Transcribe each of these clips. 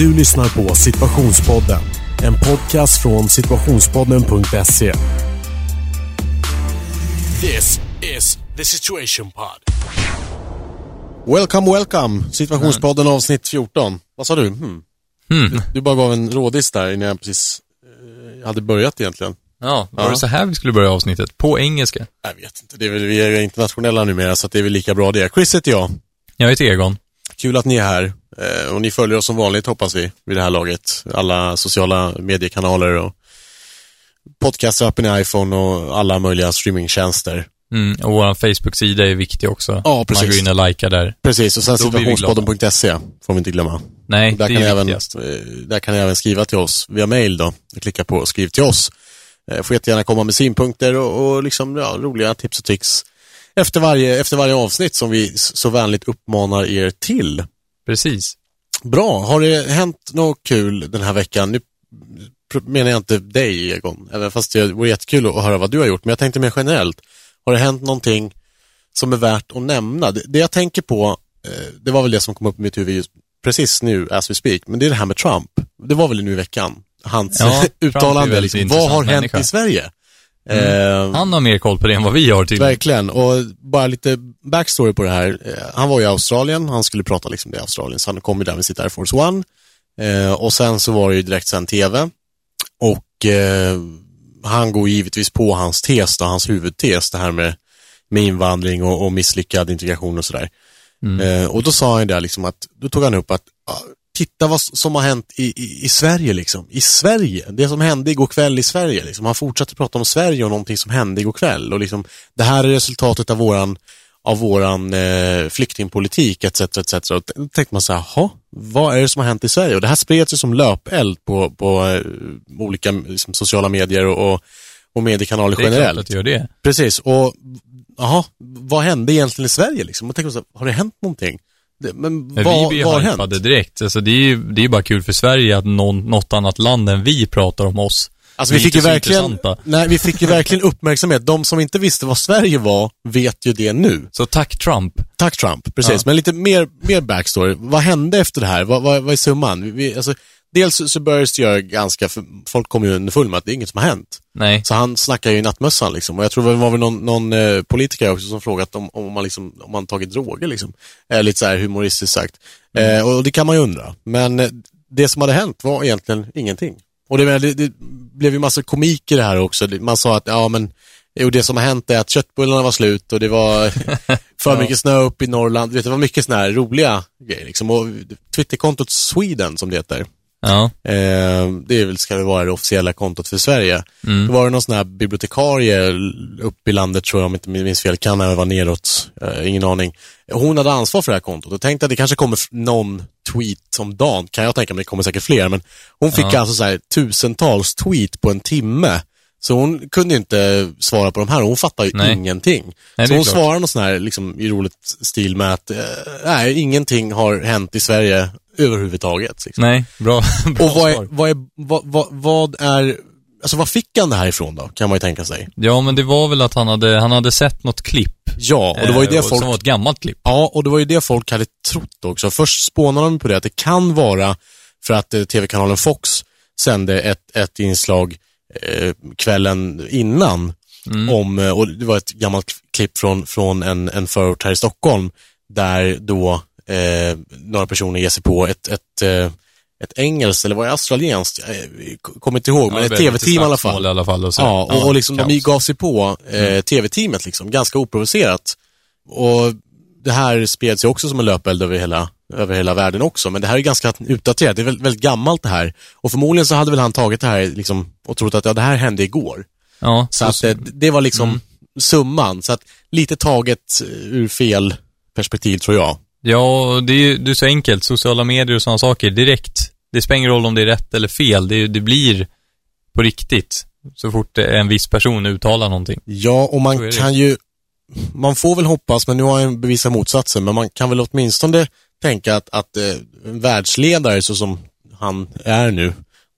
Du lyssnar på Situationspodden. En podcast från situationspodden.se. This is the situation pod. Welcome, welcome. Situationspodden avsnitt 14. Vad sa du? Hmm. Hmm. Du bara gav en rådis där innan jag precis eh, hade börjat egentligen. Ja, var Ja. det så här vi skulle börja avsnittet? På engelska? Jag vet inte, det är väl, vi är internationella numera så att det är väl lika bra det. Chris heter jag. Jag heter Egon. Kul att ni är här. Eh, och ni följer oss som vanligt hoppas vi vid det här laget. Alla sociala mediekanaler och podcastappen i iPhone och alla möjliga streamingtjänster. Mm, och vår Facebook-sida är viktig också. Ja, precis. Man går in och likar där. Precis, och sen situationspodden.se får vi inte glömma. Nej, Där det kan, är även, eh, där kan ni även skriva till oss via mail då. Klicka på skriv till oss. Eh, Får jättegärna komma med synpunkter och, och liksom, ja, roliga tips och tricks efter varje, efter varje avsnitt som vi så vänligt uppmanar er till. Precis. Bra, har det hänt något kul den här veckan? Nu menar jag inte dig Egon, även fast det vore jättekul att höra vad du har gjort, men jag tänkte mer generellt. Har det hänt någonting som är värt att nämna? Det, det jag tänker på, eh, det var väl det som kom upp i mitt huvud just precis nu, as we speak, men det är det här med Trump. Det var väl nu i veckan, hans Ja, uttalande. Liksom, vad har hänt människa. I Sverige? Eh, Han har mer koll på det än vad vi har till. Verkligen, och bara lite backstory på det här. Eh, Han var i Australien, han skulle prata liksom det i Australien, så han kom ju där med sitt Air Force One. Eh, och sen så var det ju direkt sen TV. Och eh, han går givetvis på hans tes, då, hans huvudtes, det här med, med invandring och, och misslyckad integration och sådär. Eh, och då sa han där liksom att, då tog han upp att, titta vad som har hänt i, i, i Sverige liksom. I Sverige, det som hände igår kväll i Sverige liksom. Han fortsatte prata om Sverige och någonting som hände igår kväll och liksom, det här är resultatet av våran av våran eh, flyktingpolitik etc. etc. Och då tänkte man så här, "Jaha, vad är det som har hänt i Sverige? Och det här spreds ju som löpeld på, på eh, olika liksom, sociala medier och, och, och mediekanaler Det är klart generellt. att det gör det. Precis, och jaha, vad hände egentligen i Sverige liksom? Och tänkte så här, har det hänt någonting? Det, men vad, vi blir har ju hänt? hypade direkt. Alltså det är ju det är bara kul för Sverige att någon, något annat land än vi pratar om oss. Alltså vi fick ju verkligen, nej, vi fick ju verkligen uppmärksamhet. De som inte visste vad Sverige var vet ju det nu. Så tack Trump. Tack Trump, precis. Ja. Men lite mer, mer backstory. Vad hände efter det här? Vad, vad, vad är summan? Vi- Vi, alltså, dels så- så började det göra ganska, folk kom ju underfull med att det är inget som har hänt. Nej. Så han snackar ju i nattmössan liksom. Och jag tror det var väl någon, någon eh, politiker också som frågat om, om, man liksom, om man tagit droger liksom. Eh, lite så här humoristiskt sagt. Eh, och det kan man ju undra. Men eh, det som hade hänt var egentligen ingenting. Och det, det, det blev ju massa komik i det här också. Man sa att, ja men, jo, det som har hänt är att köttbullarna var slut och det var för mycket snö upp i Norrland. Det var mycket sådana här roliga grejer liksom. Och Twitterkontot Sweden som det heter. Ja. Eh, det är väl, ska väl vara det officiella kontot för Sverige. Då var det någon sån här bibliotekarie uppe i landet tror jag, om inte minns fel, kan även vara neråt, eh, ingen aning. Hon hade ansvar för det här kontot och tänkte att det kanske kommer någon tweet om dagen, kan jag tänka mig, det kommer säkert fler, men hon fick alltså så här tusentals tweet på en timme. Så hon kunde inte svara på de här, hon fattar ju Nej. ingenting. Nej, det så hon svarar någon sån här, liksom, i roligt stil med att, eh, nej, ingenting har hänt i Sverige överhuvudtaget. Liksom. Nej, bra, bra Och vad är, vad är, vad, vad, vad är, alltså vad fick han det här ifrån då, kan man ju tänka sig. Ja, men det var väl att han hade, han hade sett något klipp. Ja, och det var ju det eh, folk, Som var ett gammalt klipp. ja, och det var ju det folk hade trott också. Först spånade de på det, att det kan vara för att eh, tv-kanalen Fox sände ett, ett inslag eh, kvällen innan om, eh, och det var ett gammalt klipp från, från en, en förort här i Stockholm, där då eh, några personer ger sig på ett, ett, eh, ett engelskt, eller var det australienskt? Jag kommer inte ihåg, men Ja, ett väldigt tv-team i alla fall. i alla fall. Och så. Ja, och, och liksom de gav sig på eh, tv-teamet liksom, ganska oprovocerat. Och det här spreds ju också som en löpeld över hela, över hela världen också, men det här är ganska utdaterat, det är väldigt, väldigt gammalt det här. Och förmodligen så hade väl han tagit det här liksom, och trott att ja, det här hände igår. Ja, Så att eh, det var liksom Mm. summan, så att lite taget eh, ur fel perspektiv tror jag. Ja, det är ju det är så enkelt. Sociala medier och sådana saker, direkt. Det spelar ingen roll om det är rätt eller fel. Det, det blir på riktigt. Så fort en viss person uttalar någonting. Ja, och man kan ju, man får väl hoppas, men nu har jag bevisat motsatsen, men man kan väl åtminstone tänka att, att eh, en världsledare så som han är nu,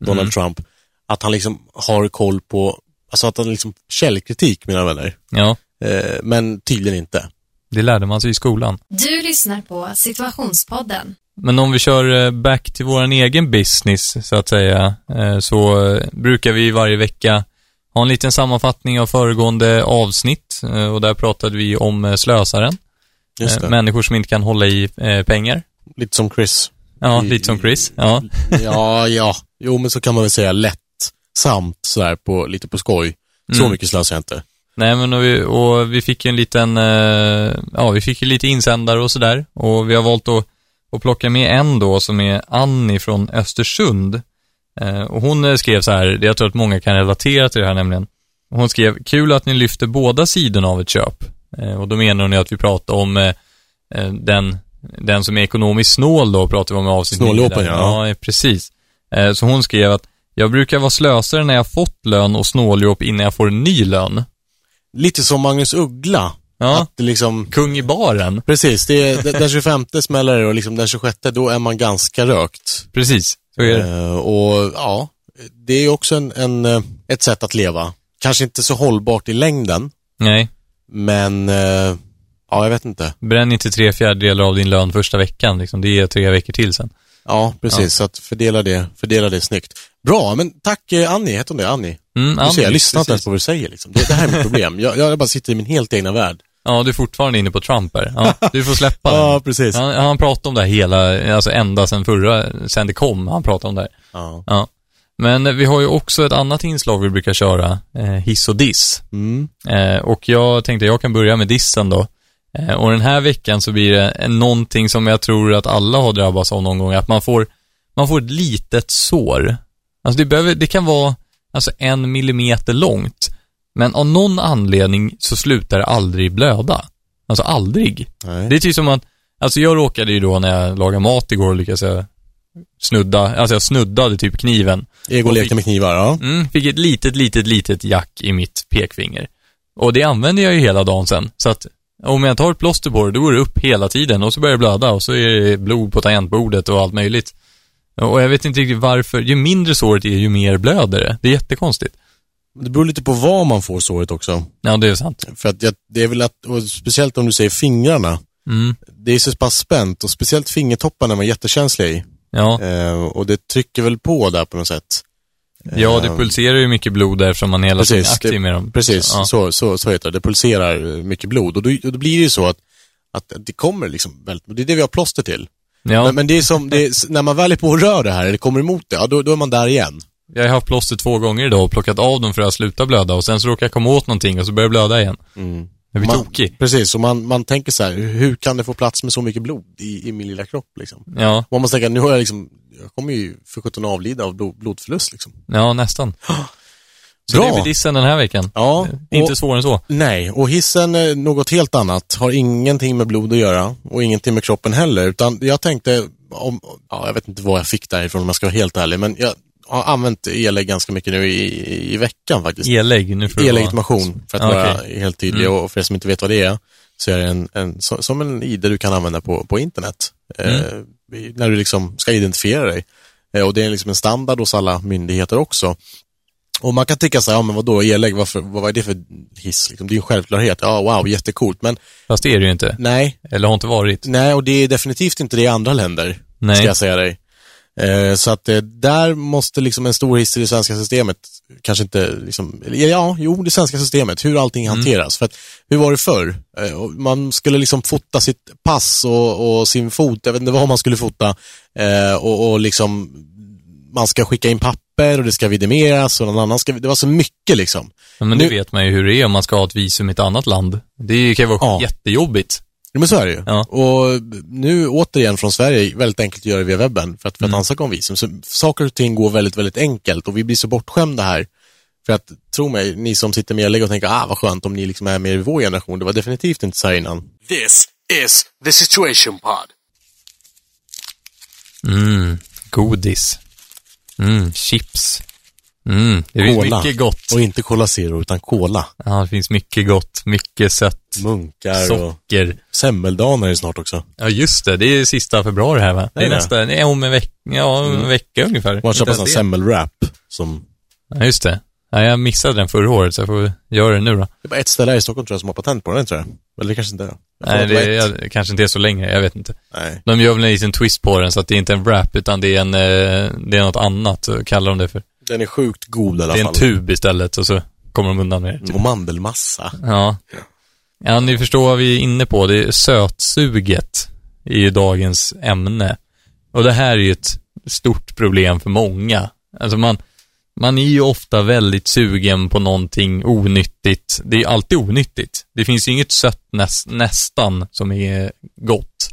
Donald Mm. Trump, att han liksom har koll på, alltså att han liksom källkritik mina vänner, Ja, eh, men tydligen inte. Det lärde man sig i skolan. Du lyssnar på Situationspodden. Men om vi kör eh, back till våran egen business, så att säga, eh, så eh, brukar vi varje vecka ha en liten sammanfattning av föregående avsnitt och där pratade vi om slösaren. Just det. Människor som inte kan hålla i pengar. Lite som Chris. Ja, I- lite som Chris. Ja. Ja, ja. Jo, men så kan man väl säga lätt samt sådär på, lite på skoj. Så Mm. mycket slösar jag inte. Nej, men och vi, och vi fick ju en liten, eh, ja, vi fick ju lite insändare och sådär. Och vi har valt att, att plocka med en då som är Annie från Östersund. Eh, och hon eh, skrev så här, jag tror att många kan relatera till det här nämligen. Hon skrev, kul att ni lyfter båda sidorna av ett köp. Eh, och då menar hon ju att vi pratar om eh, eh, den, den som är ekonomiskt snål då, pratar vi om i avsnitt Snåljåpen, ja. Ja, precis. Så hon skrev att, jag brukar vara slösare när jag fått lön och snåljåp innan jag får en ny lön. Lite som Magnus Uggla. Ja. Att liksom, Kung i baren. precis, det är, den- den 25 smäller det och liksom den 26 då är man ganska rökt. Precis, så är det. Eh, och ja, det är också en, en, eh, ett sätt att leva. Kanske inte så hållbart i längden, Nej, men eh, ja, jag vet inte. bränn inte tre fjärdedelar av din lön första veckan. Liksom. Det är tre veckor till sen. Ja, precis. Ja. Så att fördela det, fördela det snyggt. Bra, men tack eh, Annie, heter hon det? Annie? Mm, Du ser, jag lyssnar inte ens på vad du säger liksom. Det, det här är mitt problem. Jag, jag bara sitter i min helt egna värld. Ja, du är fortfarande inne på Trump här. Ja, du får släppa Ja, den. precis. Han, han pratar om det här hela, alltså ända sen förra, sen det kom, han pratar om det här. Ja. Ja. Men eh, vi har ju också ett annat inslag vi brukar köra, eh, hiss och diss. Mm. Eh, och jag tänkte jag kan börja med dissen då. Eh, och den här veckan så blir det någonting som jag tror att alla har drabbats av någon gång, att man får, man får ett litet sår. Alltså det, behöver, det kan vara alltså en millimeter långt, men av någon anledning så slutar det aldrig blöda. Alltså aldrig. Nej. Det är typ som att, alltså jag råkade ju då när jag lagade mat igår lyckades jag snudda, alltså jag snuddade typ kniven. Ego lekte med knivar, ja. Mm, fick ett litet, litet, litet jack i mitt pekfinger. Och det använder jag ju hela dagen sen. Så att om jag tar ett plåster på det, då går det upp hela tiden och så börjar det blöda och så är det blod på tangentbordet och allt möjligt. Och jag vet inte riktigt varför, ju mindre såret är ju mer blöder det. Det är jättekonstigt. Det beror lite på var man får såret också. Ja, det är sant. För att jag, det är väl att, och speciellt om du säger fingrarna, Mm, det är så pass spänt och speciellt fingertopparna är man jättekänslig i. ja. Eh, och det trycker väl på där på något sätt. Ja, det Eh, pulserar ju mycket blod där eftersom man hela tiden är aktiv med dem. Precis, Ja. så, så, så heter det. Det pulserar mycket blod och då, då blir det ju så att, att det kommer liksom väldigt, det är det vi har plåster till. Ja, Men, men det är som, det är, när man väl är på och rör det här, eller kommer emot det, ja då, då är man där igen. jag har haft plåster två gånger idag och plockat av dem för att sluta blöda och sen så råkar jag komma åt någonting och så börjar jag blöda igen. Jag blir Man- tokig. Precis, och man, man tänker så här, hur kan det få plats med så mycket blod i, i min lilla kropp liksom? Ja, Man måste tänka, nu har jag liksom, jag kommer ju för sjutton avlida av blod, blodförlust liksom. ja nästan. Så Bra. det blir dissen den här veckan. Ja, Inte och- svårare än så. Nej, och hissen är något helt annat. Har ingenting med blod att göra och ingenting med kroppen heller. Utan jag tänkte, om, ja, jag vet inte vad jag fick därifrån om jag ska vara helt ärlig, men jag har använt e-lägg ganska mycket nu i, i veckan faktiskt. E-lägg, nu vara- E-legitimation, för att Ja, vara okej. helt tydlig. Och för er som inte vet vad det är, så är det en, en, som en ID du kan använda på, på internet. Eh, när du liksom ska identifiera dig. Eh, och det är liksom en standard hos alla myndigheter också. Och man kan tycka så här, ja men vadå, e-lägg, varför, vad är det för hiss? Liksom, det är ju en självklarhet. Ja, wow, jättecoolt. Men Fast det är det ju inte. nej, Eller har inte varit. nej, och det är definitivt inte det i andra länder, Nej. ska jag säga dig. Eh, så att eh, där måste liksom en stor hiss i det svenska systemet, kanske inte liksom, ja, jo, det svenska systemet, hur allting Mm. hanteras. För att, hur var det förr? Eh, man skulle liksom fota sitt pass och, och sin fot, jag vet inte vad man skulle fota, eh, och, och liksom, man ska skicka in papper och det ska vidimeras och någon annan ska, det var så mycket liksom. Ja, men det Nu- vet man ju hur det är om man ska ha ett visum i ett annat land. Det kan ju vara Ja. jättejobbigt. Ja, men så är det ju. Ja. Och nu återigen från Sverige, väldigt enkelt att göra via webben för att, för att Mm. ansöka om visum. Så saker och ting går väldigt, väldigt enkelt och vi blir så bortskämda här. För att, tro mig, ni som sitter med e och tänker, ah vad skönt om ni liksom är med i vår generation. Det var definitivt inte så här innan. This is the Situation Pod. Mm, godis. Mm, chips. Mm, det finns Cola. mycket gott. Och inte Cola Zero, utan Cola. Ja, det finns mycket gott, mycket sött. Munkar och Socker. semmeldagen är det snart också. Ja, just det. Det är sista februari här va? Det är nästa, är om en vecka, ja, en vecka ungefär. Man köper det. semmelwrap som, Ja, just det. Ja, jag missade den förra året så jag får göra det nu då. det är bara ett ställe här i Stockholm tror jag som har patent på den, tror jag. Eller det kanske inte är. Nej, det är, kanske inte är så länge, jag vet inte. Nej. De gör väl en liten twist på den så att det är inte är en wrap utan det är en, eh, det är något annat, så kallar de det för. Den är sjukt god i alla Det är fall. en tub istället och så kommer de undan med det. Typ. Och mandelmassa. Ja. Ja, ni förstår vad vi är inne på. Det är sötsuget i dagens ämne. Och det här är ju ett stort problem för många. Alltså man, man är ju ofta väldigt sugen på någonting onyttigt. Det är alltid onyttigt. Det finns ju inget sött näs, nästan som är gott,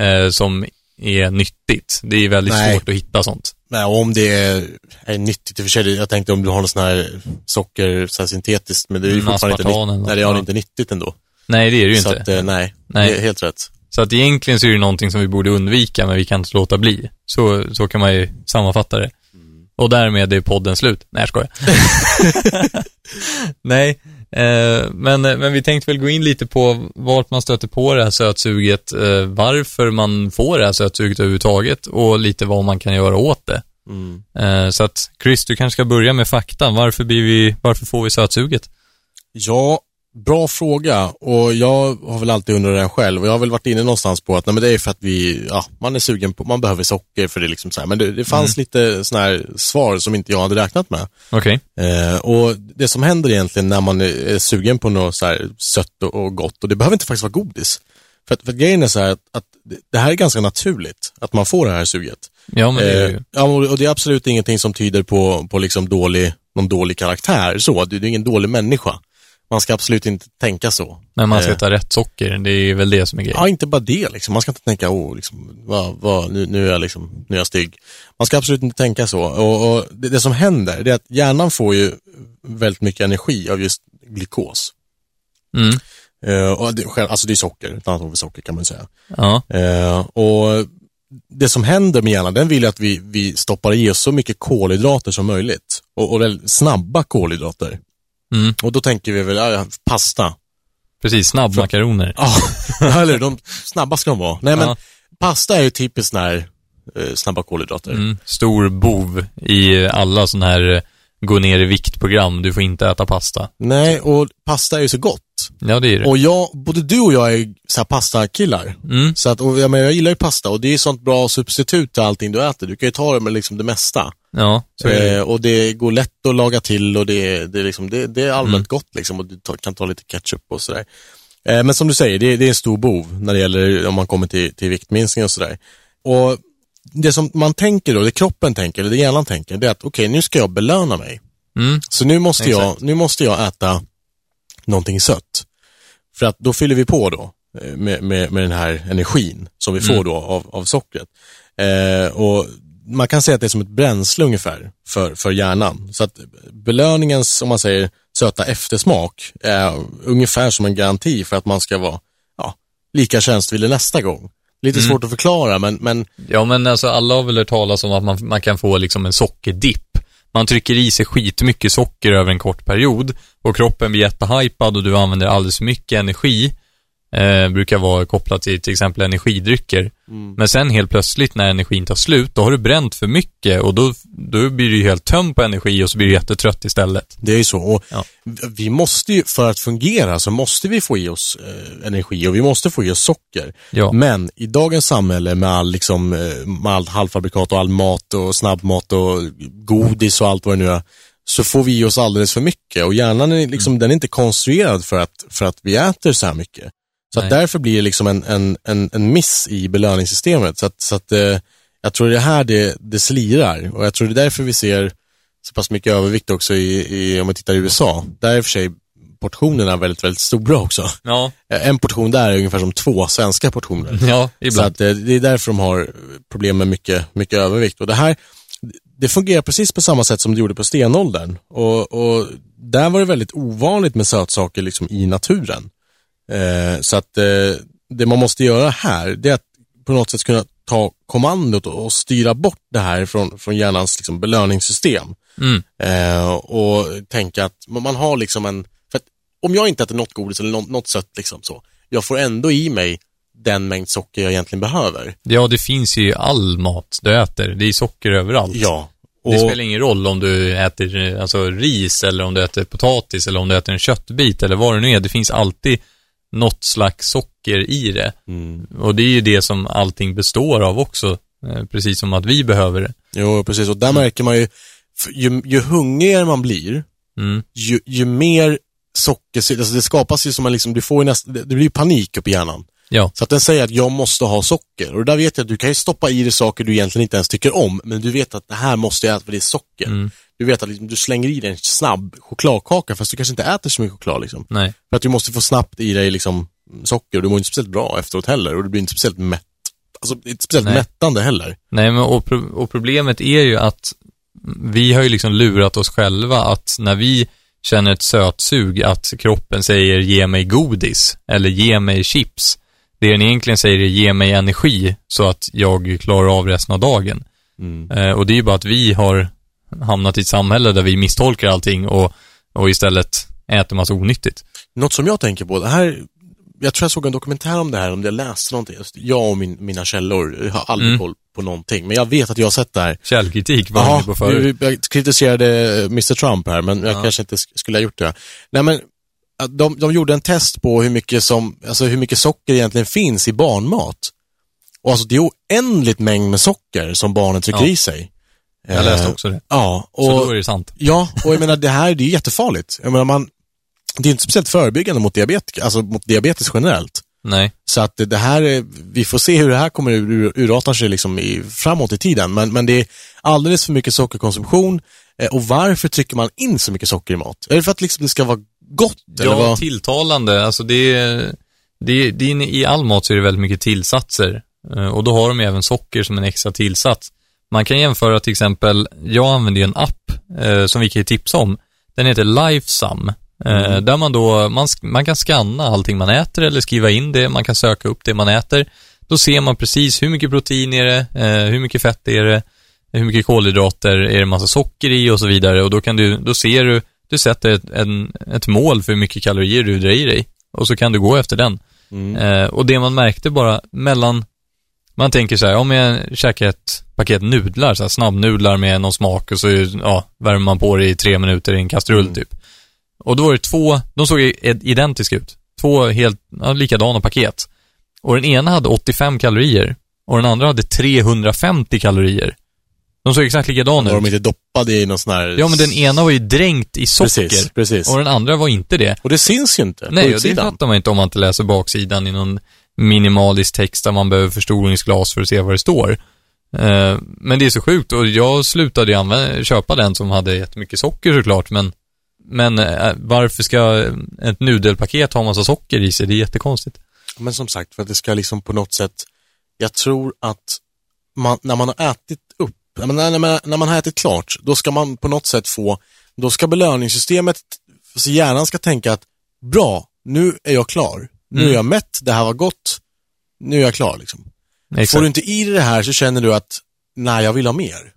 eh, som är nyttigt. Det är väldigt Nej. svårt att hitta sånt. Nej, och om det är, är nyttigt i och för sig. Jag tänkte om du har någon sån här socker så här syntetiskt, men det är ju fortfarande inte, nytt, något, nej, det är inte nyttigt ändå. Nej, det är det ju så inte. att, eh, nej, Nej. helt rätt. Så att egentligen så är det någonting som vi borde undvika, men vi kan inte låta bli. Så, så kan man ju sammanfatta det. Och därmed är podden slut. Nej, jag skojar. Nej, eh, men, men vi tänkte väl gå in lite på vart man stöter på det här sötsuget, eh, varför man får det här sötsuget överhuvudtaget och lite vad man kan göra åt det. Mm. Eh, så att Chris, du kanske ska börja med fakta. Varför, blir vi, varför får vi sötsuget? Ja, bra fråga och jag har väl alltid undrat den själv och jag har väl varit inne någonstans på att nej, men det är för att vi, ja, man är sugen på, man behöver socker för det liksom så här. Men det, det fanns lite sådana här svar som inte jag hade räknat med. Okej. Eh, och det som händer egentligen när man är, sugen på något så här sött och, gott och det behöver inte faktiskt vara godis. För att, för att grejen är så här att, att det- här är ganska naturligt, att man får det här suget. Ja, men det är Eh, ju... ja, och det är absolut ingenting som tyder på, på liksom dålig, någon dålig karaktär. Så, du är ingen dålig människa. Man ska absolut inte tänka så. Men man ska eh, ta rätt socker, det är väl det som är grejen. Ja, inte bara det liksom. Man ska inte tänka, åh, liksom, vad, vad, nu, nu, är jag liksom, nu är jag stygg. Man ska absolut inte tänka så. Och, och det, det som händer, det är att hjärnan får ju väldigt mycket energi av just glukos. Mm. Eh, och det, alltså det är socker, ett annat ord för socker kan man säga. Ja. Eh, och det som händer med hjärnan, den vill att vi, vi stoppar i oss så mycket kolhydrater som möjligt. Och, och snabba kolhydrater. Mm. Och då tänker vi väl, ja, pasta. Precis, snabbmakaroner. Ja, eller de snabba ska de vara. Nej men, Ja. pasta är ju typiskt sån här eh, snabba kolhydrater. Mm. Stor bov i alla sådana här eh, gå ner i viktprogram. Du får inte äta pasta. Nej, och pasta är ju så gott. Ja, det är det. Och jag, både du och jag är så här pastakillar. Mm. Så att, och jag, menar, jag gillar ju pasta och det är sånt bra substitut till allting du äter. Du kan ju ta det med liksom det mesta. Ja, så är det. Eh, och det går lätt att laga till och det, det, är liksom, det, det är allmänt Mm. gott liksom och du ta, kan ta lite ketchup och sådär. Eh, men som du säger, det, det är en stor bov när det gäller om man kommer till, till viktminskning och sådär. Och det som man tänker då, det kroppen tänker, eller det hjärnan tänker, det är att okej, nu ska jag belöna mig. Mm. Så nu måste, jag, nu måste jag äta någonting sött. För att då fyller vi på då eh, med, med, med den här energin som vi får Mm. då av, av sockret. Eh, och man kan säga att det är som ett bränsle ungefär för, för hjärnan. Så att belöningens, om man säger söta eftersmak, är ungefär som en garanti för att man ska vara ja, lika tjänstvillig nästa gång. Lite Mm. svårt att förklara, men, men Ja, men alltså alla har väl hört talas om att man, man kan få liksom en sockerdipp. Man trycker i sig skitmycket socker över en kort period och kroppen blir jättehypad och du använder alldeles för mycket energi. Eh, brukar vara kopplat till till exempel energidrycker. Men sen helt plötsligt när energin tar slut, då har du bränt för mycket och då, då blir du helt tömd på energi och så blir du jättetrött istället. Det är ju så. Och Ja. Vi måste ju, för att fungera så måste vi få i oss eh, energi och vi måste få i oss socker. Ja. Men i dagens samhälle med all, liksom, eh, med allt halvfabrikat och all mat och snabbmat och godis och allt vad det nu är, så får vi i oss alldeles för mycket och hjärnan är, liksom, Mm. den är inte konstruerad för att, för att vi äter så här mycket. Så därför blir det liksom en, en, en, en miss i belöningssystemet. Så att, så att eh, jag tror det är här det, det slirar och jag tror det är därför vi ser så pass mycket övervikt också i, i om man tittar i USA. Där är i och för sig portionerna väldigt, väldigt stora också. Ja, En portion där är ungefär som två svenska portioner. ja Så ibland. att eh, det är därför de har problem med mycket, mycket övervikt. Och det här, det fungerar precis på samma sätt som det gjorde på stenåldern. Och, och där var det väldigt ovanligt med sötsaker liksom i naturen. Eh, så att eh, det man måste göra här, det är att på något sätt kunna ta kommandot och, och styra bort det här från, från hjärnans liksom, belöningssystem. Mm. Eh, och tänka att man har liksom en, för att om jag inte äter något godis eller något, något sött liksom så, jag får ändå i mig den mängd socker jag egentligen behöver. Ja, det finns ju i all mat du äter. Det är socker överallt. Ja. Och, Det spelar ingen roll om du äter eh, alltså, ris eller om du äter potatis eller om du äter en köttbit eller vad det nu är. Det finns alltid något slags socker i det. Mm. Och det är ju det som allting består av också, eh, precis som att vi behöver det. Jo, precis. Och där märker man ju, ju, ju hungrigare man blir, Mm. ju, ju mer socker, alltså det skapas ju som en liksom, du får ju nästan, det blir ju panik upp i hjärnan. Ja, Så att den säger att jag måste ha socker. Och där vet jag att du kan ju stoppa i dig saker du egentligen inte ens tycker om, men du vet att det här måste jag äta för det är socker. Mm. Du vet att liksom, du slänger i dig en snabb chokladkaka fast du kanske inte äter så mycket choklad liksom. nej. För att du måste få snabbt i dig liksom socker och du mår inte speciellt bra efteråt heller och du blir inte speciellt mätt. Alltså inte speciellt Nej. mättande heller. Nej, men och, pro- och problemet är ju att vi har ju liksom lurat oss själva att när vi känner ett sötsug att kroppen säger ge mig godis eller ge mig chips. Det den egentligen säger är ge mig energi så att jag klarar av resten av dagen. Mm. Eh, och det är ju bara att vi har hamnat i ett samhälle där vi misstolkar allting och, och istället äter massa onyttigt. Något som jag tänker på, det här, jag tror jag såg en dokumentär om det här, om jag läste någonting. Jag och min, mina källor, jag har aldrig Mm. koll på någonting, men jag vet att jag har sett det här. Källkritik var vi på förut. jag kritiserade Mr Trump här, men jag Ja. kanske inte sk- skulle ha gjort det. Nej, men de, de gjorde en test på hur mycket, som, alltså hur mycket socker egentligen finns i barnmat. Och alltså det är oändligt mängd med socker som barnen trycker Ja. i sig. Jag läste Eh, också det. Ja, Så och då är det sant. Ja, och jag menar det här det är jättefarligt. Jag menar man, det är inte speciellt förebyggande mot diabetes, alltså mot diabetes generellt. Nej. Så att det- här, är- vi får se hur det här kommer ur, urarta sig liksom i, framåt i tiden. Men, men det är alldeles för mycket sockerkonsumtion. Eh, och varför trycker man in så mycket socker i mat? Är det för att liksom det ska vara gott? eller Ja, vad? tilltalande. Alltså det är, det är, det är, i all mat så är det väldigt mycket tillsatser. Eh, Och då har de även socker som en extra tillsats. Man kan jämföra till exempel, jag använder ju en app eh, som vi kan tipsa om. Den heter Lifesum. Eh, Där man då, man, man kan scanna allting man äter eller skriva in det, man kan söka upp det man äter. Då ser man precis hur mycket protein är det, eh, hur mycket fett är det, hur mycket kolhydrater, är det massa socker i och så vidare. Och då kan du, då ser du, du sätter ett, en, ett mål för hur mycket kalorier du drar i dig. Och så kan du gå efter den. Mm. Eh, och det man märkte bara mellan, man tänker så här, om jag käkar ett paket nudlar, så här snabbnudlar med någon smak och så ja, värmer man på det i tre minuter i en kastrull Mm. typ. Och då var det två, de såg identiska ut. Två helt ja, likadana paket. Och den ena hade 85 kalorier och den andra hade 350 kalorier. De såg exakt likadana Var de ut. inte doppade i någon sån här... Ja, men den ena var ju dränkt i socker Precis, precis. och den andra var inte det. Och det syns ju inte på Nej, och det utsidan. fattar man inte om man inte läser baksidan i någon minimalisk text där man behöver förstoringsglas för att se vad det står. Eh, men det är så sjukt och jag slutade ju köpa den som hade jättemycket socker såklart, men men eh, varför ska ett nudelpaket ha massa socker i sig? Det är jättekonstigt. Men som sagt, för att det ska liksom på något sätt, jag tror att man, när man har ätit upp, när man, när, man, när man har ätit klart, då ska man på något sätt få, då ska belöningssystemet, så hjärnan ska tänka att bra, nu är jag klar, nu Mm. är jag mätt, det här var gott, nu är jag klar liksom. Exakt. Får du inte i dig det här så känner du att, nej jag vill ha mer.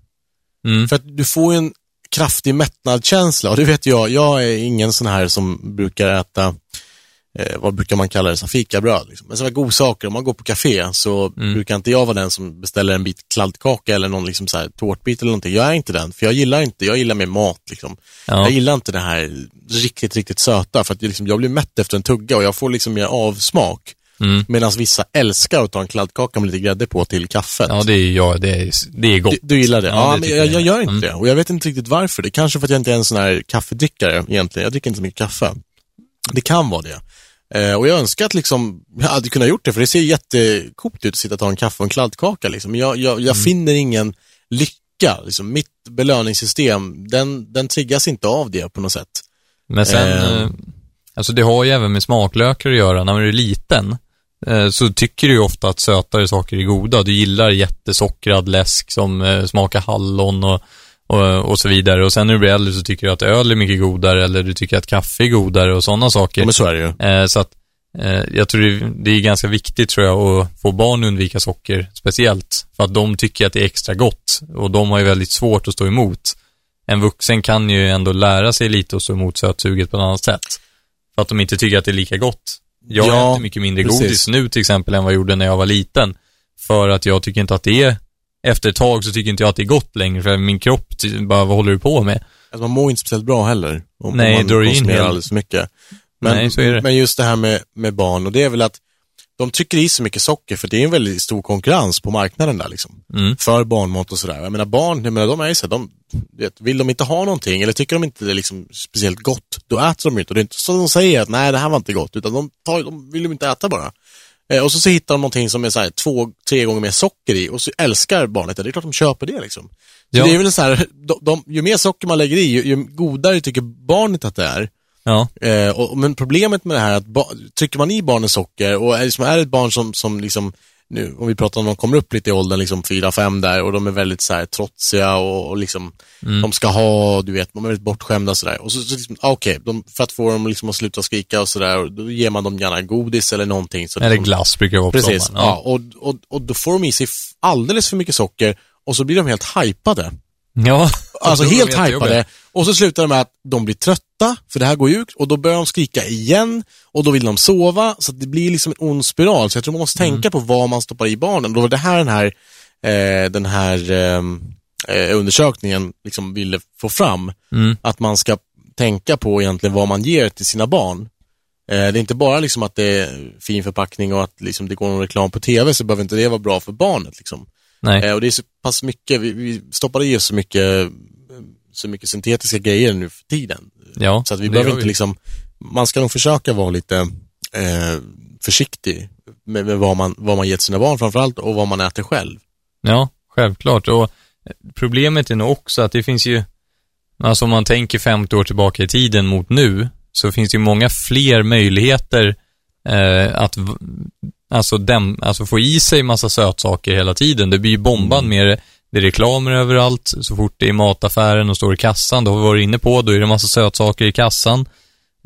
Mm. För att du får en kraftig mättnadskänsla och det vet jag, jag är ingen sån här som brukar äta, eh, vad brukar man kalla det, så fikabröd. Liksom. Men sådana godsaker, om man går på café så Mm. brukar inte jag vara den som beställer en bit kladdkaka eller någon liksom så här tårtbit eller någonting. Jag är inte den, för jag gillar inte, jag gillar mer mat liksom. Ja. Jag gillar inte det här riktigt, riktigt söta för att jag, liksom, jag blir mätt efter en tugga och jag får liksom mer avsmak. Mm. Medan vissa älskar att ta en kladdkaka med lite grädde på till kaffet. ja, det är jag, det är, det är gott. Du, du gillar det? Ja, Ja, det men jag. jag gör inte Mm. det. Och jag vet inte riktigt varför. Det är kanske för att jag inte är en sån här kaffedrickare egentligen. Jag dricker inte så mycket kaffe. Det kan vara det. Eh, och jag önskar att liksom, jag hade kunnat gjort det, för det ser jättekult ut att sitta och ta en kaffe och en kladdkaka. Liksom. Jag, jag, jag Mm. finner ingen lycka. Liksom. Mitt belöningssystem, den, den triggas inte av det på något sätt. Men sen, Eh. eh, alltså det har ju även med smaklökar att göra. När man är liten eh, så tycker du ju ofta att sötare saker är goda. Du gillar jättesockrad läsk som eh, smakar hallon och, och, och så vidare. Och sen när du blir äldre så tycker du att öl är mycket godare eller du tycker att kaffe är godare och sådana saker. Ja, men så är det ju. Eh, så att eh, jag tror det, det är ganska viktigt tror jag att få barn att undvika socker speciellt. För att de tycker att det är extra gott och de har ju väldigt svårt att stå emot. En vuxen kan ju ändå lära sig lite att stå emot sötsuget på ett annat sätt. För att de inte tycker att det är lika gott. Jag Ja, äter mycket mindre precis. godis nu till exempel än vad jag gjorde när jag var liten. För att jag tycker inte att det är, efter ett tag så tycker inte jag att det är gott längre för min kropp bara, vad håller du på med? Alltså, man mår inte speciellt bra heller. Om, Nej, man drar in konsumerar hel- alldeles för mycket. Men, Nej, så är det. men just det här med, med barn, och det är väl att de trycker i sig mycket socker för det är en väldigt stor konkurrens på marknaden där liksom. Mm. För barnmat och sådär. Jag menar barn, jag menar, de är ju så här, de, vet, vill de inte ha någonting eller tycker de inte det är liksom speciellt gott, då äter de inte. Och det är inte så de säger att nej det här var inte gott, utan de, tar, de vill ju inte äta bara. Eh, och så, så hittar de någonting som är så här, två, tre gånger mer socker i och så älskar barnet det. Det är klart de köper det liksom. Så Ja. det är väl så här, de, de, ju mer socker man lägger i, ju, ju godare tycker barnet att det är. Ja, Eh, och, men problemet med det här är att ba, trycker man i barnen socker och liksom, är det ett barn som, som liksom, nu, om vi pratar om de kommer upp lite i åldern, liksom 4-5 där och de är väldigt så här trotsiga och, och liksom, de ska ha, du vet, de är väldigt bortskämda sådär. Och så, så liksom, ah, okej, de, för att få dem liksom att sluta skrika och sådär, då ger man dem gärna godis eller någonting. Så eller de, glass brukar det vara Precis, sommaren. ja. och, och, och då får de i sig alldeles för mycket socker och så blir de helt hypade. Ja. Alltså de helt hypade. Och så slutar det med att de blir trötta, för det här går ju ut, och då börjar de skrika igen, och då vill de sova, så det blir liksom en ond spiral. Så jag tror man måste Mm. tänka på vad man stoppar i barnen. Då var det här den här, eh, den här ehm, eh, undersökningen liksom ville få fram. Mm. Att man ska tänka på egentligen vad man ger till sina barn. Eh, det är inte bara liksom att det är fin förpackning och att liksom det går någon reklam på TV, så behöver inte det vara bra för barnet. Liksom. Nej. Eh, och det är så pass mycket, vi, vi stoppar i oss så mycket, så mycket syntetiska grejer nu för tiden. Ja, Så att vi behöver inte vi. liksom, man ska nog försöka vara lite eh, försiktig med, med vad, man, vad man ger till sina barn framförallt och vad man äter själv. Ja, självklart. Och problemet är nog också att det finns ju, alltså om man tänker 50 år tillbaka i tiden mot nu, så finns det ju många fler möjligheter eh, att alltså, dem, alltså få i sig massa sötsaker hela tiden. Det blir ju bombad med det. Det är reklamer överallt. Så fort det är i mataffären och står i kassan, då har vi varit inne på, då är det massa sötsaker i kassan.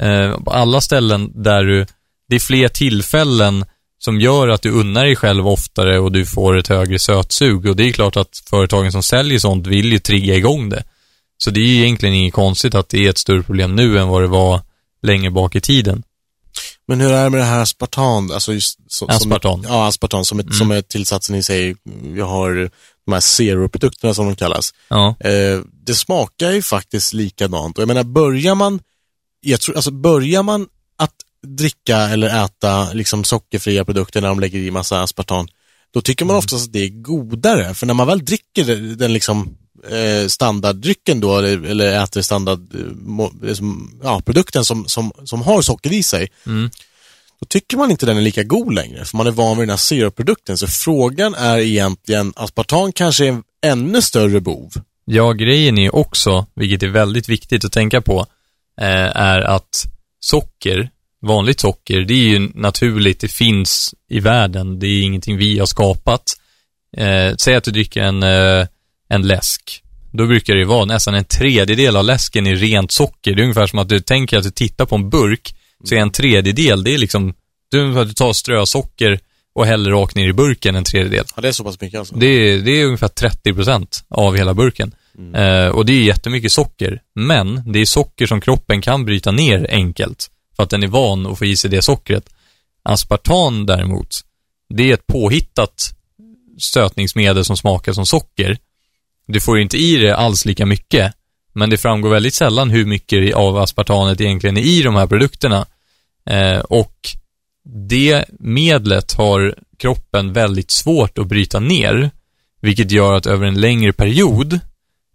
Eh, på alla ställen där du, det är fler tillfällen som gör att du unnar dig själv oftare och du får ett högre sötsug. Och det är klart att företagen som säljer sånt vill ju trigga igång det. Så det är ju egentligen inget konstigt att det är ett större problem nu än vad det var längre bak i tiden. Men hur är det med det här aspartan? Alltså just, så, Aspartam. Som, ja, aspartam som, är, som är tillsatsen i sig. Vi har de här zero-produkterna som de kallas. Ja, Eh, det smakar ju faktiskt likadant. Och jag menar, börjar man, jag tror, alltså börjar man att dricka eller äta liksom sockerfria produkter när de lägger i massa aspartam, då tycker man oftast att det är godare. För när man väl dricker den liksom eh, standarddrycken då, eller, äter standard, eh, liksom, ja, produkten som, som, som har socker i sig, Mm. då tycker man inte den är lika god längre, för man är van vid den här syroprodukten. Så frågan är egentligen, aspartam kanske är en ännu större bov. Ja, grejen är också, vilket är väldigt viktigt att tänka på, eh, är att socker, vanligt socker, det är ju naturligt, det finns i världen, det är ingenting vi har skapat. Eh, säg att du dricker en, eh, en läsk. Då brukar det vara nästan en tredjedel av läsken i rent socker. Det är ungefär som att du tänker att du tittar på en burk, så är en tredjedel, det är liksom, att du tar strösocker och häller rakt ner i burken en tredjedel. Ja, det är så pass mycket alltså. Det är, det är ungefär 30% av hela burken. Eh, och det är jättemycket socker. Men det är socker som kroppen kan bryta ner enkelt. För att den är van att få i sig det sockret. Aspartam däremot, det är ett påhittat sötningsmedel som smakar som socker. Du får inte i det alls lika mycket. Men det framgår väldigt sällan hur mycket av aspartamet egentligen är i de här produkterna. Eh, och det medlet har kroppen väldigt svårt att bryta ner, vilket gör att över en längre period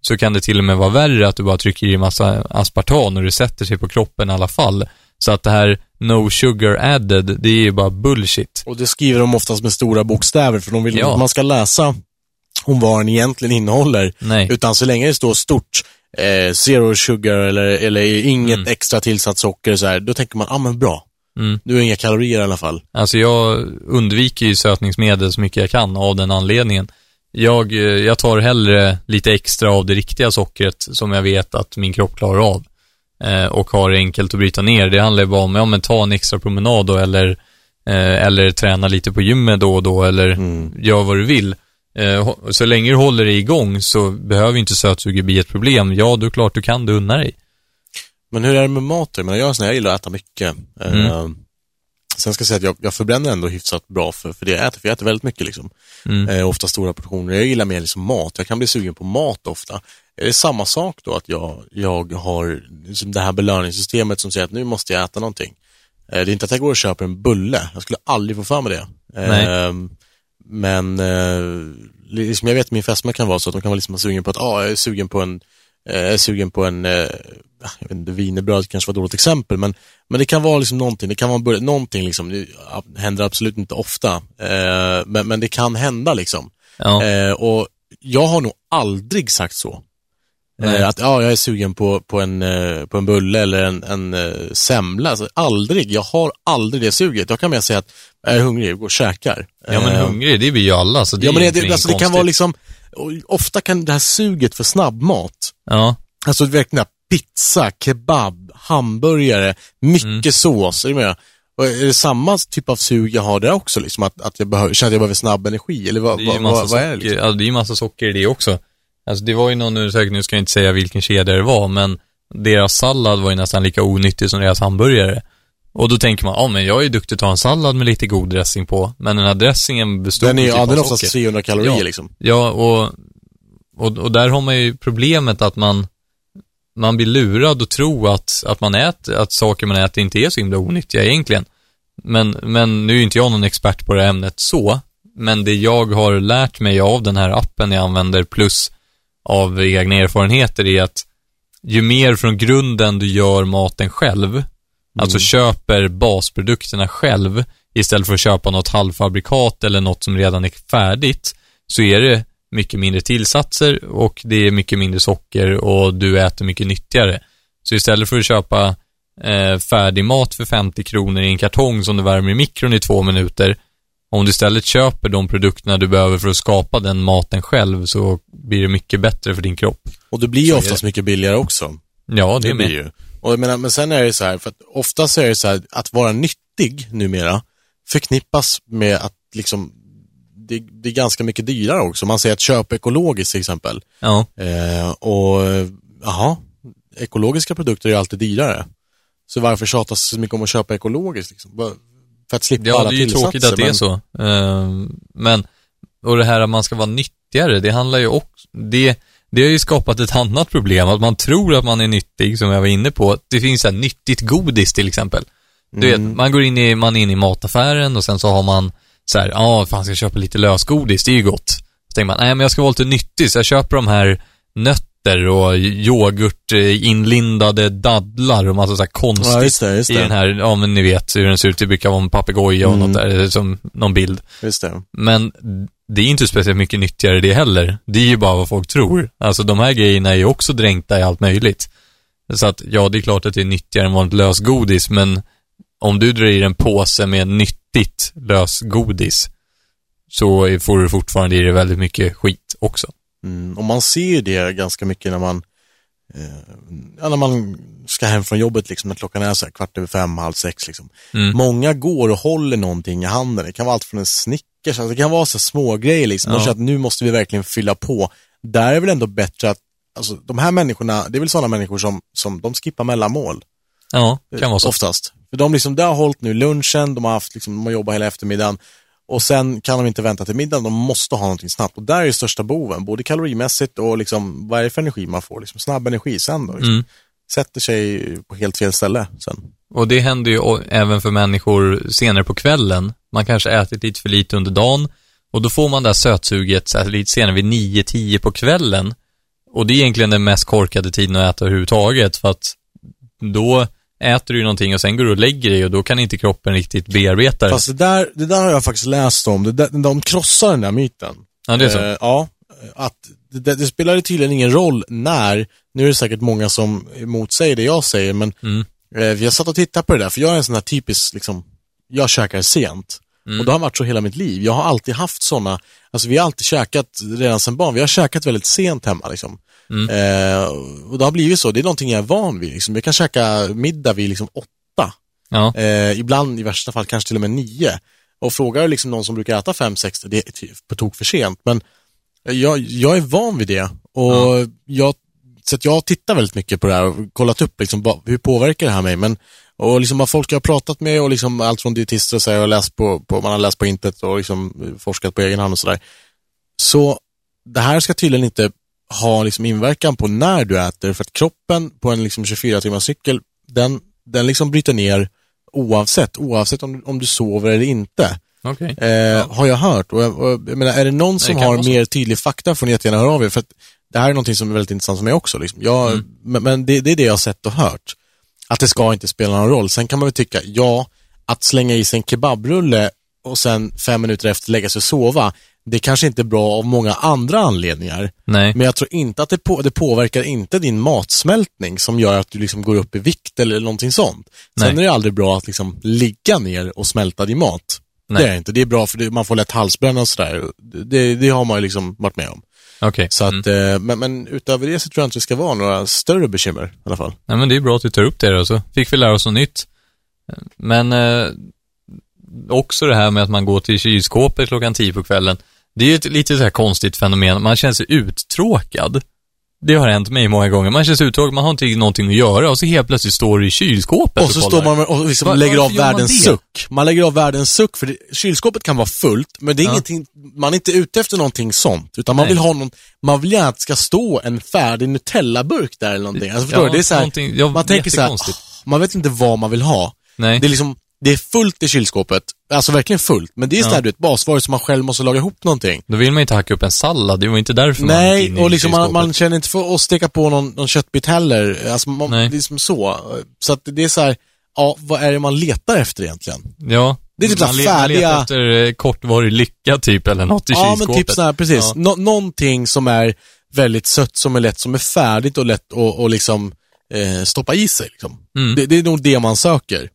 så kan det till och med vara värre att du bara trycker i massa aspartam och det sätter sig på kroppen i alla fall. Så att det här no sugar added, det är ju bara bullshit. Och det skriver de oftast med stora bokstäver för de vill Ja. att man ska läsa om vad den egentligen innehåller. Nej. Utan så länge det står stort, eh, zero sugar eller, eller inget Mm. extra tillsatt socker så här, då tänker man, ja ah, men bra. Mm. Nu är inga kalorier i alla fall. Alltså jag undviker ju sötningsmedel så mycket jag kan av den anledningen. Jag, eh, jag tar hellre lite extra av det riktiga sockret som jag vet att min kropp klarar av. Eh, och har enkelt att bryta ner. Det handlar ju bara om, ja men ta en extra promenad då eller, eh, eller träna lite på gymmet då och då eller gör vad du vill. Eh, så länge du håller dig igång så behöver inte sötsuget bli ett problem. Ja, då är klart du kan det unna dig. Men hur är det med mat? Jag, menar, jag, jag gillar att äta mycket. Mm. Eh, sen ska jag säga att jag, jag förbränner ändå hyfsat bra för, för det jag äter, för jag äter väldigt mycket liksom. Mm. Eh, ofta stora portioner. Jag gillar mer liksom mat. Jag kan bli sugen på mat ofta. Är det samma sak då att jag, jag har liksom det här belöningssystemet som säger att nu måste jag äta någonting? Eh, det är inte att jag går och köper en bulle, jag skulle aldrig få för mig det. Eh, men eh, liksom jag vet min fästmö kan vara så att de kan vara liksom sugen på att, ah, jag är sugen på en, eh, jag är sugen på en, eh, jag vet inte, wienerbröd kanske var ett dåligt exempel, men, men det kan vara liksom någonting, det kan vara bulle, någonting liksom, det händer absolut inte ofta, eh, men, men det kan hända liksom. Ja. Eh, och jag har nog aldrig sagt så. Nej. Eh, att ja, jag är sugen på, på, en, eh, på en bulle eller en, en eh, semla. Alltså, aldrig, jag har aldrig det suget. Jag kan mer säga att jag är hungrig, går och käkar. ja, men hungrig, det blir ju alla, så det Ja, är men det, det, alltså, det kan vara liksom, ofta kan det här suget för snabbmat, Ja, alltså verkligen pizza, kebab, hamburgare, mycket Mm. sås, är du med? Och är det samma typ av sug jag har där också, liksom att, att jag behöver, känner att jag behöver snabb energi, eller vad, det är ju vad, är det? Liksom? ja, det är ju massa socker i det också. Alltså det var ju någon undersökning, nu ska jag inte säga vilken kedja det var, men deras sallad var ju nästan lika onyttig som deras hamburgare. Och då tänker man, ja men jag är ju duktig att ta en sallad med lite god dressing på, men den här dressingen bestod Den är, ju ja, typ den är av oftast socker. 300 kalorier Ja. liksom. Ja, och, och, och där har man ju problemet att man, man blir lurad att tro att, att man äter, att saker man äter inte är så himla onyttiga egentligen. Men, men nu är inte jag någon expert på det här ämnet så, men det jag har lärt mig av den här appen jag använder plus av egna erfarenheter är att ju mer från grunden du gör maten själv, alltså köper basprodukterna själv istället för att köpa något halvfabrikat eller något som redan är färdigt, så är det mycket mindre tillsatser och det är mycket mindre socker och du äter mycket nyttigare. Så istället för att köpa eh, färdig mat för 50 kronor i en kartong som du värmer i mikron i två minuter, om du istället köper de produkterna du behöver för att skapa den maten själv så blir det mycket bättre för din kropp. Och det blir ju oftast mycket billigare också. Ja, det, Det blir ju. Och jag menar, men sen är det så här, för att oftast är det så här, att vara nyttig numera förknippas med att liksom, det, det är ganska mycket dyrare också. Man säger att köp ekologiskt till exempel. Ja, Eh, och, jaha, ekologiska produkter är alltid dyrare. Så varför tjatas så mycket om att köpa ekologiskt? Liksom? För att slippa ja alla det är ju tillsatser. tråkigt att det är så. Ehm, men, och det här att man ska vara nyttigare, det handlar ju också, det, det har ju skapat ett annat problem, att man tror att man är nyttig, som jag var inne på. Det finns här nyttigt godis till exempel. Du Mm. vet, man går in i, man är inne i mataffären och sen så har man så här, ja, fan ska jag köpa lite lösgodis, det är ju gott. Så tänker man, nej men jag ska vara lite nyttig, så jag köper de här nötter och yoghurt eh, inlindade dadlar och massa så konstigt Ja, just det, just i det. den här, ja men ni vet hur den ser ut, det brukar vara en papegoja och Mm. något där, som någon bild. Just det. Men det är inte speciellt mycket nyttigare det heller. Det är ju bara vad folk tror. Alltså de här grejerna är ju också dränkta i allt möjligt. Så att, ja, det är klart att det är nyttigare än vanligt lösgodis, men om du drar i en påse med nyttigt lösgodis, så får du fortfarande i dig väldigt mycket skit också. Mm, och man ser ju det ganska mycket när man, eh, när man ska hem från jobbet, liksom, när klockan är så här, kvart över fem, halv sex. Liksom. Mm. Många går och håller någonting i handen. Det kan vara allt från en Snickers, alltså, det kan vara så små grejer liksom. De Ja. känner att nu måste vi verkligen fylla på. Där är väl ändå bättre att, alltså de här människorna, det är väl sådana människor som, som de skippar mellanmål. Ja, kan vara så. Oftast. För de liksom, det har hållit nu lunchen, de har haft, liksom, de har jobbat hela eftermiddagen och sen kan de inte vänta till middagen, de måste ha någonting snabbt. Och där är ju största boven, både kalorimässigt och liksom, vad är det för energi man får? Liksom, snabb energi sen då. Liksom. Mm. Sätter sig på helt fel ställe sen. Och det händer ju även för människor senare på kvällen. Man kanske ätit lite för lite under dagen och då får man det här sötsuget lite senare vid 9-10 på kvällen. Och det är egentligen den mest korkade tiden att äta överhuvudtaget för att då äter du ju någonting och sen går du och lägger dig och då kan inte kroppen riktigt bearbeta det. Fast det där, det där har jag faktiskt läst om, det där, de krossar den där myten. Ja, det är så. Eh, ja, att det, det, spelar tydligen ingen roll när, nu är det säkert många som motsäger det jag säger, men Mm. eh, jag satt och tittade på det där, för jag är en sån här typisk, liksom, jag käkar sent. Mm. Och det har varit så hela mitt liv. Jag har alltid haft sådana, alltså vi har alltid käkat redan sedan barn, vi har käkat väldigt sent hemma liksom. Mm. Eh, och det har blivit så, det är någonting jag är van vid. Liksom. Jag kan käka middag vid liksom åtta, Ja, eh, ibland i värsta fall kanske till och med nio. Och frågar liksom någon som brukar äta fem, sex, det är typ på tok för sent. Men jag, jag är van vid det. Och jag, så att jag tittar väldigt mycket på det här och kollat upp liksom, hur påverkar det här mig. Men, och liksom vad folk jag har pratat med och liksom allt från dietister och så här, och läst på, på, man har läst på internet och liksom forskat på egen hand och sådär. Så det här ska tydligen inte ha liksom inverkan på när du äter för att kroppen på en liksom 24 timmars cykel den, den liksom bryter ner oavsett, oavsett om, om du sover eller inte. Okej. Eh, Har jag hört. Och, och, jag menar, är det någon som kan har mer tydlig fakta får ni jättegärna höra av er. För att det här är någonting som är väldigt intressant för mig också. Liksom. Jag, Mm. Men, men det, det är det jag har sett och hört. Att det ska inte spela någon roll. Sen kan man väl tycka, ja, att slänga i sig en kebabrulle och sen fem minuter efter lägga sig och sova, det kanske inte är bra av många andra anledningar. Nej. Men jag tror inte att det, på, det påverkar inte din matsmältning som gör att du liksom går upp i vikt eller någonting sånt. Sen Nej. är det aldrig bra att liksom ligga ner och smälta din mat. Nej. Det är det inte. Det är bra för det, man får lätt halsbränna och sådär. Det, det har man ju liksom varit med om. Okej. Så att, Mm. eh, men, men utöver det så tror jag inte det ska vara några större bekymmer i alla fall. Nej, men det är bra att du tar upp det då, så fick vi lära oss något nytt. Men eh, också det här med att man går till kylskåpet klockan tio på kvällen. Det är ju ett lite så här konstigt fenomen. Man känner sig uttråkad. Det har hänt mig många gånger. Man känner sig uttråkad, man har inte någonting att göra och så helt plötsligt står du i kylskåpet Och så kollar. står man och liksom Va- lägger av man världens det? suck. Man lägger av världens suck, för det, kylskåpet kan vara fullt, men det är Ja. ingenting, man är inte ute efter någonting sånt, utan man Nej. vill ha någon, man vill gärna att det ska stå en färdig Nutella-burk där eller någonting. Alltså, förstår Ja, du? det är så här, ja, man tänker så här. "Ah, man vet inte vad man vill ha. Nej. Det är liksom, det är fullt i kylskåpet, alltså verkligen fullt, men det är Ja. sådär, du vet, basvaror som man själv måste laga ihop någonting. Då vill man inte hacka upp en sallad, det var inte därför man Nej, in i och liksom man, man känner inte för att steka på någon, någon köttbit heller. Alltså man, Nej. det är som så. Så att det är så här, ja, vad är det man letar efter egentligen? Ja. Det är typ man, le- man färdiga- letar efter eh, kortvarig lycka typ, eller något i Ja, kylskåpet. men typ så här, precis. Ja. Nå- någonting som är väldigt sött, som är lätt, som är färdigt och lätt att och liksom, eh, stoppa i sig. Liksom. Mm. Det, det är nog det man söker.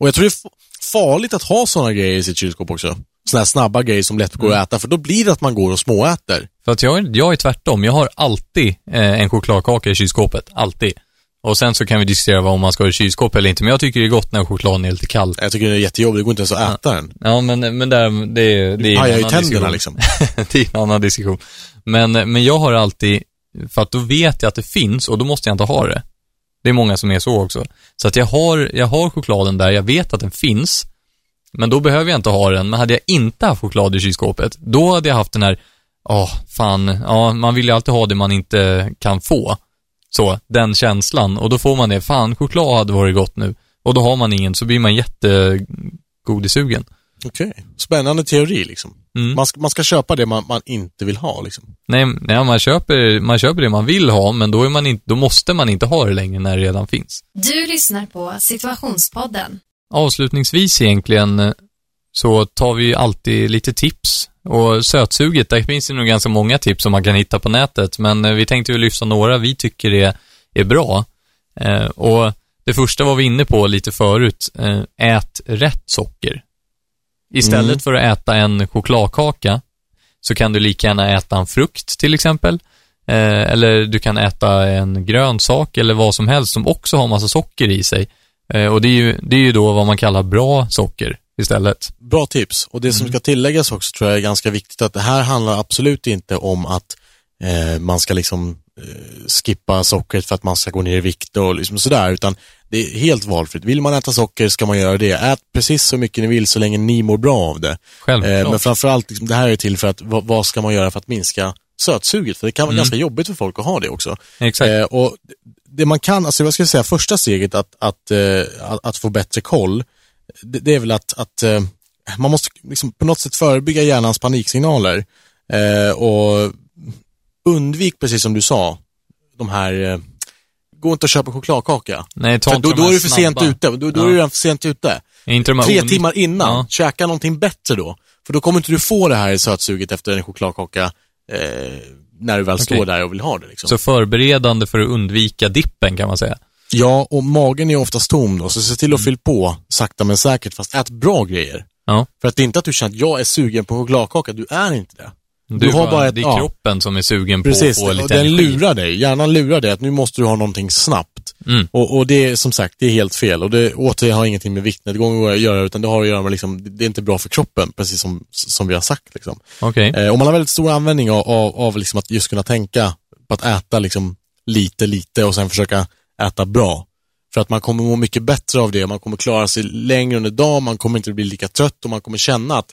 Och jag tror det är farligt att ha sådana grejer i sitt kylskåp också. Sådana här snabba grejer som lätt går Mm. att äta, för då blir det att man går och småäter. För att jag, är- jag är tvärtom. Jag har alltid eh, en chokladkaka i kylskåpet. Alltid. Och sen så kan vi diskutera vad om man ska ha i kylskåp eller inte. Men jag tycker det är gott när chokladen är lite kall. Jag tycker det är jättejobbigt, det går inte ens att äta den. Ja, men, men där, det, är- det är en Pajar ju annan tänderna diskussion. liksom. det är en annan diskussion. Men, men jag har alltid, för att då vet jag att det finns och då måste jag inte ha det. Det är många som är så också. Så att jag har, jag har chokladen där, jag vet att den finns, men då behöver jag inte ha den. Men hade jag inte haft choklad i kylskåpet, då hade jag haft den här, åh, fan, ja, man vill ju alltid ha det man inte kan få. Så, den känslan. Och då får man det, fan, choklad hade varit gott nu. Och då har man ingen, så blir man jättegodisugen. Okej, spännande teori liksom. Mm. Man, ska, man ska köpa det man, man inte vill ha liksom. Nej, nej man, köper, man köper det man vill ha, men då, är man inte, då måste man inte ha det längre när det redan finns. Du lyssnar på Situationspodden. Avslutningsvis egentligen eh, så tar vi alltid lite tips. Och sötsuget, där finns det nog ganska många tips som man kan hitta på nätet, men eh, vi tänkte ju lyfta några vi tycker är, är bra. Eh, och det första var vi inne på lite förut, eh, ät rätt socker. Istället Mm. för att äta en chokladkaka så kan du lika gärna äta en frukt till exempel. Eh, eller du kan äta en grönsak eller vad som helst som också har massa socker i sig. Eh, och det är, ju, det är ju då vad man kallar bra socker istället. Bra tips. Och det som Mm. ska tilläggas också tror jag är ganska viktigt att det här handlar absolut inte om att eh, man ska liksom eh, skippa sockret för att man ska gå ner i vikt och liksom sådär, utan det är helt valfritt. Vill man äta socker ska man göra det. Ät precis så mycket ni vill så länge ni mår bra av det. Självklart. Eh, men framförallt, liksom, det här är till för att vad, vad ska man göra för att minska sötsuget? För det kan vara Mm. ganska jobbigt för folk att ha det också. Exakt. Eh, och det man kan, alltså vad ska jag säga, första steget att, att, eh, att, att få bättre koll, det, det är väl att, att eh, man måste liksom på något sätt förebygga hjärnans paniksignaler. Eh, och undvik, precis som du sa, de här, eh, gå inte och köpa chokladkaka. Nej, ta För inte då, då är du för sent snabba. ute, då, då Ja. är du redan för sent ute. Inte de här Tre on- timmar innan, Ja. käka någonting bättre då. För då kommer inte du få det här sötsuget efter en chokladkaka eh, när du väl Okej. står där och vill ha det. Liksom. Så förberedande för att undvika dippen kan man säga. Ja, och magen är oftast tom då, så se till att fylla på sakta men säkert, fast ät bra grejer. Ja. För att det är inte att du känner att jag är sugen på chokladkaka, du är inte det. Du, har har bara ett- det är ja. kroppen som är sugen på Precis, att få och lite den energi. lurar dig. Hjärnan lurar dig att nu måste du ha någonting snabbt. Mm. Och, och det är som sagt, det är helt fel. Och det återigen har ingenting med viktnedgång att göra, utan det har att göra med liksom, det är inte bra för kroppen, precis som, som vi har sagt. Liksom. Okej. Eh, och man har väldigt stor användning av, av, av liksom att just kunna tänka på att äta liksom lite, lite och sen försöka äta bra. För att man kommer må mycket bättre av det, man kommer klara sig längre under dagen, man kommer inte bli lika trött och man kommer känna att,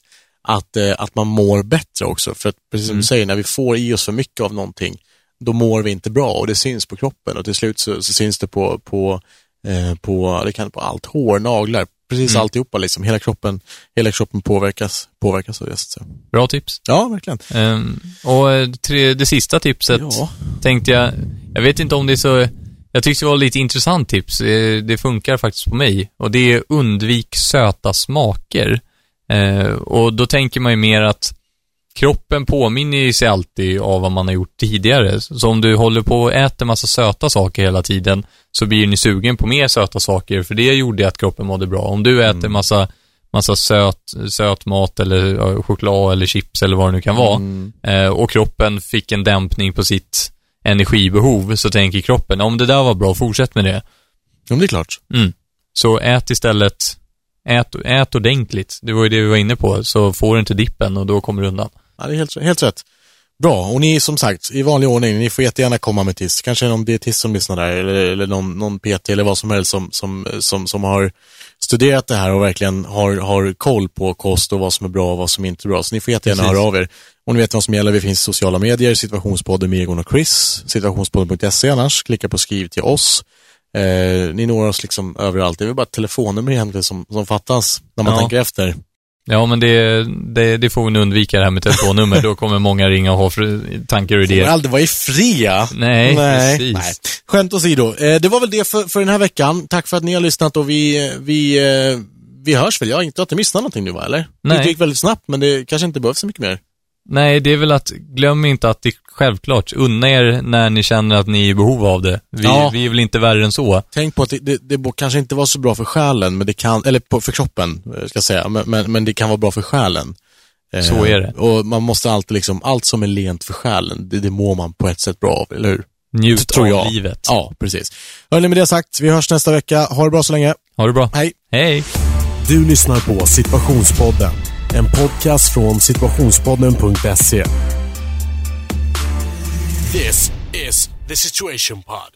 att, eh, att man mår bättre också. För att precis som Mm. du säger, när vi får i oss för mycket av någonting, då mår vi inte bra och det syns på kroppen och till slut så, så syns det på, på Eh, på, det kan på allt, hår, naglar, precis Mm. alltihopa liksom. Hela kroppen, hela kroppen påverkas, påverkas av det. Så. Bra tips. Ja, verkligen. Ehm, och eh, tre, det sista tipset Ja. tänkte jag, jag vet inte om det är så, jag tyckte det var lite intressant tips, Eh, det funkar faktiskt på mig. Och det är undvik söta smaker. Eh, och då tänker man ju mer att kroppen påminner sig alltid av vad man har gjort tidigare. Så om du håller på och äter massa söta saker hela tiden så blir ni sugen på mer söta saker, för det gjorde att kroppen mådde bra. Om du äter massa, massa söt, söt mat eller choklad eller chips eller vad det nu kan vara Mm. eh, och kroppen fick en dämpning på sitt energibehov så tänker kroppen, om det där var bra, fortsätt med det. Ja, det är klart. Mm. Så ät istället, ät, ät ordentligt. Det var ju det vi var inne på, så får du inte dippen och då kommer du undan. Ja, det är helt, helt rätt. Bra, och ni som sagt, i vanlig ordning, ni får jättegärna komma med tips. Kanske någon dietist som lyssnar där, eller, eller någon, någon PT eller vad som helst som, som, som, som har studerat det här och verkligen har, har koll på kost och vad som är bra och vad som inte är bra. Så ni får jättegärna Precis. höra av er. Och ni vet vad som gäller, vi finns i sociala medier, situationspodden med Egon och Chris, situationspodden.se annars, klicka på skriv till oss. Eh, ni når oss liksom överallt, det är väl bara ett telefonnummer egentligen som, som fattas när man Ja. tänker efter. Ja, men det, det, det får vi undvika det här med telefonnummer. då kommer många ringa och ha tankar och idéer. aldrig vara i fria. Nej, Nej, precis. nej. Skämt åsido. Eh, det var väl det för, för den här veckan. Tack för att ni har lyssnat och vi, vi, eh, vi hörs väl. Jag har inte, inte missat någonting nu va, eller? Nej. Det gick väldigt snabbt, men det kanske inte behövs så mycket mer. Nej, det är väl att, glöm inte att det självklart, unna er när ni känner att ni är i behov av det. Vi, Ja. vi är väl inte värre än så. Tänk på att det, det, det kanske inte var så bra för själen, men det kan, eller på, för kroppen, eh, ska jag säga, men, men, men det kan vara bra för själen. Eh, Så är det. Och man måste alltid liksom, allt som är lent för själen, det, det mår man på ett sätt bra av, eller hur? Njut Tror av jag. livet. Ja, precis. Hörni, med det sagt, vi hörs nästa vecka. Ha det bra så länge. Ha det bra. Hej! Hej! Du lyssnar på Situationspodden. En podcast från situationspodden.se. This is the Situation Pod.